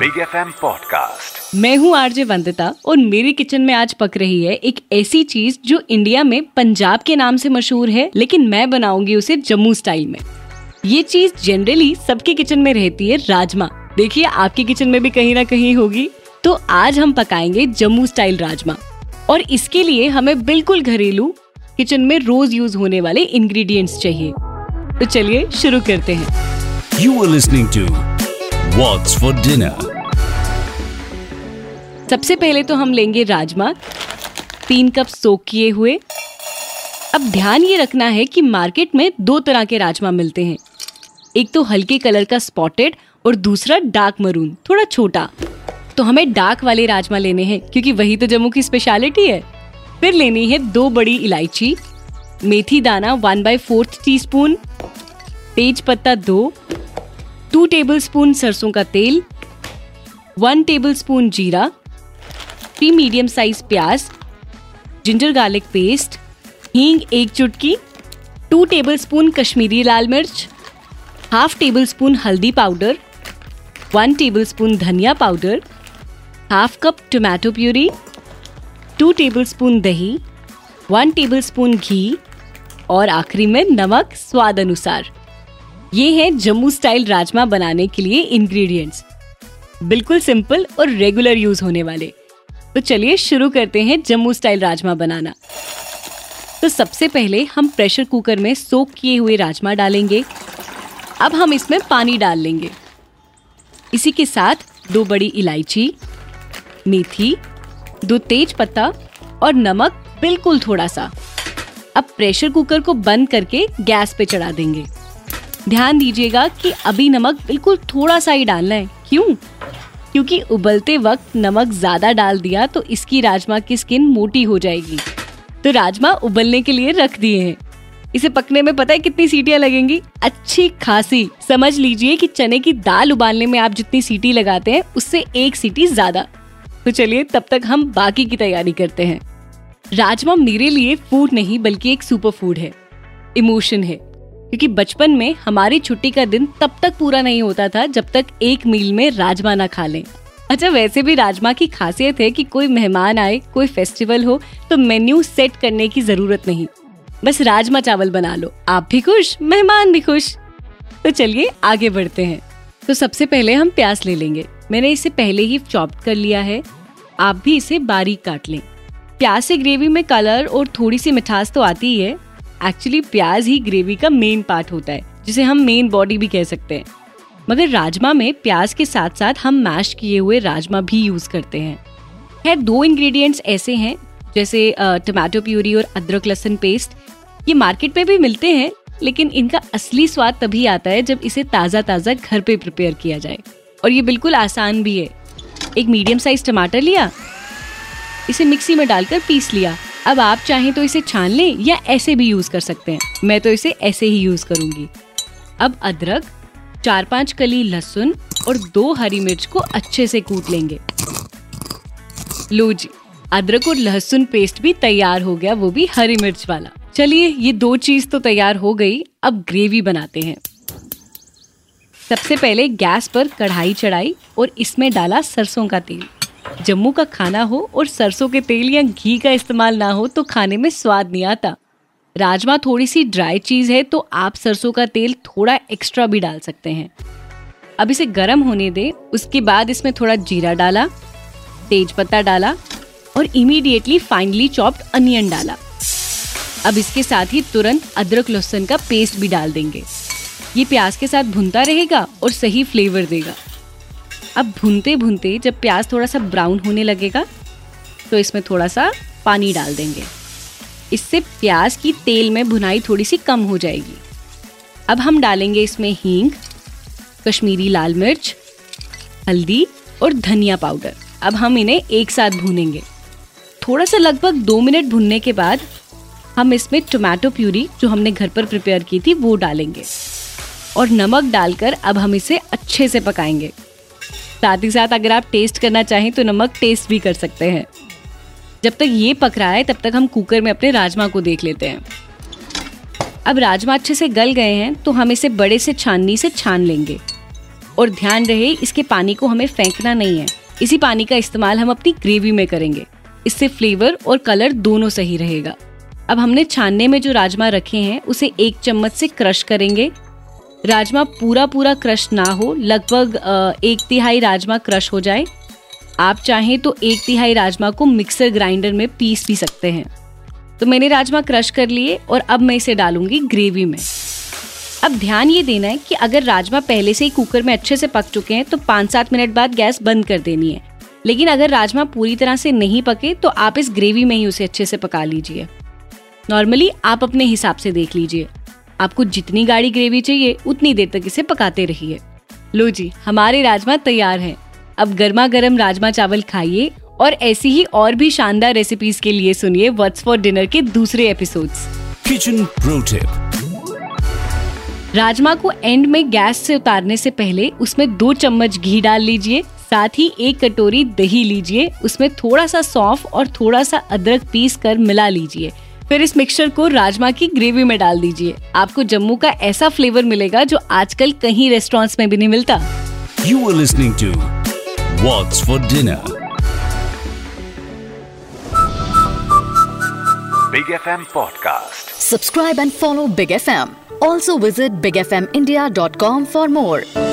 Big FM एम podcast मैं हूँ आरजे वंदिता और मेरी किचन में आज पक रही है एक ऐसी चीज़ जो इंडिया में पंजाब के नाम से मशहूर है लेकिन मैं बनाऊँगी उसे जम्मू स्टाइल में। ये चीज़ जनरली सबके किचन में रहती है राजमा। देखिए आपके किचन में भी कहीं ना कहीं होगी। तो आज हम पकाएँगे जम्मू स्टाइल राजमा। और इसके लिए हमें बिल्कुल घरेलू किचन में रोज यूज़ होने वाले इंग्रेडिएंट्स चाहिए। तो चलिए शुरू करते हैं। You are listening to What's for Dinner. सबसे पहले तो हम लेंगे राजमा। तीन कप सोक किए हुए। अब ध्यान ये रखना है कि मार्केट में दो तरह के राजमा मिलते हैं। एक तो हल्के कलर का स्पॉटेड और दूसरा डार्क मरून थोड़ा छोटा। तो हमें डार्क वाले राजमा लेने हैं, क्योंकि वही तो जम्मू की स्पेशलिटी है। फिर लेनी है दो बड़ी इलायची, मेथी दाना one by fourth teaspoon तेज पत्ता दो टू टेबल स्पून सरसों का तेल वन टेबल स्पून जीरा थ्री मीडियम साइज़ प्याज जिंजर गार्लिक पेस्ट हींग एक चुटकी टू टेबल स्पून कश्मीरी लाल मिर्च हाफ़ टेबल स्पून हल्दी पाउडर वन टेबल स्पून धनिया powder half cup tomato puree two tablespoon दही वन टेबल स्पून घी और आखिरी में नमक स्वाद अनुसार। ये है जम्मू स्टाइल राजमा बनाने के लिए इंग्रेडिएंट्स बिल्कुल सिंपल और रेगुलर यूज़ होने वाले। तो चलिए शुरू करते हैं जम्मू स्टाइल राजमा बनाना। तो सबसे पहले हम प्रेशर कुकर में सोक किए हुए राजमा डालेंगे। अब हम इसमें पानी डाल लेंगे। इसी के साथ दो बड़ी इलायची, मेथी, दो तेज पत्ता और नमक बिल्कुल थोड़ा सा अब प्रेशर कुकर को बंद करके गैस पे चढ़ा देंगे। ध्यान दीजिएगा कि अभी नमक बिल्कुल थोड़ा सा ही डालना है। क्यों? क्योंकि उबलते वक्त नमक ज़्यादा डाल दिया तो इसकी राजमा की स्किन मोटी हो जाएगी। तो राजमा उबलने के लिए रख दिए हैं। इसे पकने में पता है कितनी सीटियाँ लगेंगी? अच्छी खासी। समझ लीजिए कि चने की दाल उबालने में आप जितनी सीटी लगाते हैं, उससे एक सीटी ज़्यादा। तो चलिए तब तक हम बाकी की तैयारी करते हैं। राजमा मेरे लिए फ़ूड नहीं, बल्कि एक सुपर फ़ूड है। इमोशन है। क्योंकि बचपन में हमारी छुट्टी का दिन तब तक पूरा नहीं होता था जब तक एक मील में राजमा ना खा लें। अच्छा वैसे भी राजमा की खासियत है कि कोई मेहमान आए, कोई फेस्टिवल हो तो मेन्यू सेट करने की ज़रूरत नहीं। बस राजमा चावल बना लो। आप भी खुश, मेहमान भी खुश। तो चलिए आगे बढ़ते हैं। तो सबसे पहले हम प्याज ले लेंगे। मैंने इसे पहले ही चॉप कर लिया है। आप भी इसे बारीक काट लें। प्याज से ग्रेवी में कलर और थोड़ी सी मिठास तो आती ही है। एक्चुअली प्याज ही ग्रेवी का मेन पार्ट होता है, जिसे हम मेन बॉडी भी कह सकते हैं। मगर राजमा में प्याज के साथ साथ हम मैश किए हुए राजमा भी यूज़ करते हैं। खैर, दो इंग्रेडिएंट्स ऐसे हैं, जैसे टमाटो प्यूरी और अदरक लहसुन पेस्ट ये मार्केट में भी मिलते हैं, लेकिन इनका असली स्वाद तभी आता है जब इसे ताज़ा ताज़ा घर पे प्रिपेयर किया जाए। और ये बिल्कुल आसान भी है। एक मीडियम साइज़ टमाटर लिया, इसे मिक्सी में डालकर पीस लिया। अब आप चाहें तो इसे छान लें या ऐसे भी यूज़ कर सकते हैं। मैं तो इसे ऐसे ही यूज़ करूँगी। अब अदरक चार पाँच कली लहसुन और दो हरी मिर्च को अच्छे से कूट लेंगे। लो जी, अदरक और लहसुन पेस्ट भी तैयार हो गया, वो भी हरी मिर्च वाला। चलिए, ये दो चीज़ तो तैयार हो गई, अब ग्रेवी बनाते हैं। सबसे पहले गैस पर कढ़ाई चढ़ाई और इसमें डाला सरसों का तेल। जम्मू का खाना हो और सरसों के तेल या घी का इस्तेमाल ना हो तो खाने में स्वाद नहीं आता। राजमा थोड़ी सी ड्राई चीज़ है तो आप सरसों का तेल थोड़ा एक्स्ट्रा भी डाल सकते हैं। अब इसे गर्म होने दे, उसके बाद इसमें थोड़ा जीरा डाला, तेज पत्ता डाला और इमीडिएटली फाइनली चॉप्ड अनियन डाला। अब इसके साथ ही तुरंत अदरक लहसुन का पेस्ट भी डाल देंगे। ये प्याज के साथ भुनता रहेगा और सही फ्लेवर देगा। अब भूनते भूनते जब प्याज थोड़ा सा ब्राउन होने लगेगा तो इसमें थोड़ा सा पानी डाल देंगे। इससे प्याज की तेल में भुनाई थोड़ी सी कम हो जाएगी। अब हम डालेंगे इसमें हींग, कश्मीरी लाल मिर्च, हल्दी और धनिया पाउडर। अब हम इन्हें एक साथ भूनेंगे। थोड़ा सा लगभग दो मिनट भुनने के बाद हम इसमें टोमेटो प्यूरी जो हमने घर पर प्रिपेयर की थी, वो डालेंगे। और नमक डालकर अब हम इसे अच्छे से पकाएँगे। साथ ही साथ अगर आप टेस्ट करना चाहें तो नमक टेस्ट भी कर सकते हैं। जब तक ये पक रहा है, तब तक हम कुकर में अपने राजमा को देख लेते हैं। अब राजमा अच्छे से गल गए हैं तो हम इसे बड़े से छाननी से छान लेंगे। और ध्यान रहे, इसके पानी को हमें फेंकना नहीं है। इसी पानी का इस्तेमाल हम अपनी ग्रेवी में करेंगे। इससे फ्लेवर और कलर दोनों सही रहेगा। अब हमने छानने में जो राजमा रखे हैं, उसे एक चम्मच से क्रश करेंगे। राजमा पूरा पूरा क्रश ना हो, लगभग एक तिहाई राजमा क्रश हो जाए। आप चाहें तो एक तिहाई राजमा को मिक्सर ग्राइंडर में पीस भी सकते हैं। तो मैंने राजमा क्रश कर लिए और अब मैं इसे डालूँगी ग्रेवी में। अब ध्यान ये देना है कि अगर राजमा पहले से ही कुकर में अच्छे से पक चुके हैं तो पाँच सात मिनट बाद गैस बंद कर देनी है। लेकिन अगर राजमा पूरी तरह से नहीं पके तो आप इस ग्रेवी में ही उसे अच्छे से पका लीजिए। नॉर्मली आप अपने हिसाब से देख लीजिए। आपको जितनी गाढ़ी ग्रेवी चाहिए उतनी देर तक इसे पकाते रहिए। लो जी हमारे राजमा तैयार हैं। अब गर्मा गर्म राजमा चावल खाइए और ऐसी ही और भी शानदार रेसिपीज़ के लिए सुनिए व्हाट्स फॉर डिनर के दूसरे episodes kitchen pro tip rajma को एंड में गैस से उतारने से पहले उसमें दो चम्मच घी डाल लीजिए साथ ही एक कटोरी दही लीजिए उसमें थोड़ा सा सौंफ और थोड़ा सा अदरक पीस कर मिला लीजिए। फिर इस मिक्सचर को राजमा की ग्रेवी में डाल दीजिए आपको जम्मू का ऐसा फ्लेवर मिलेगा जो आजकल कहीं रेस्टोरेंट्स में भी नहीं मिलता you are listening to what's for dinner big FM M पॉडकास्ट Subscribe and follow Big FM. Also visit bigfmindia.com for more.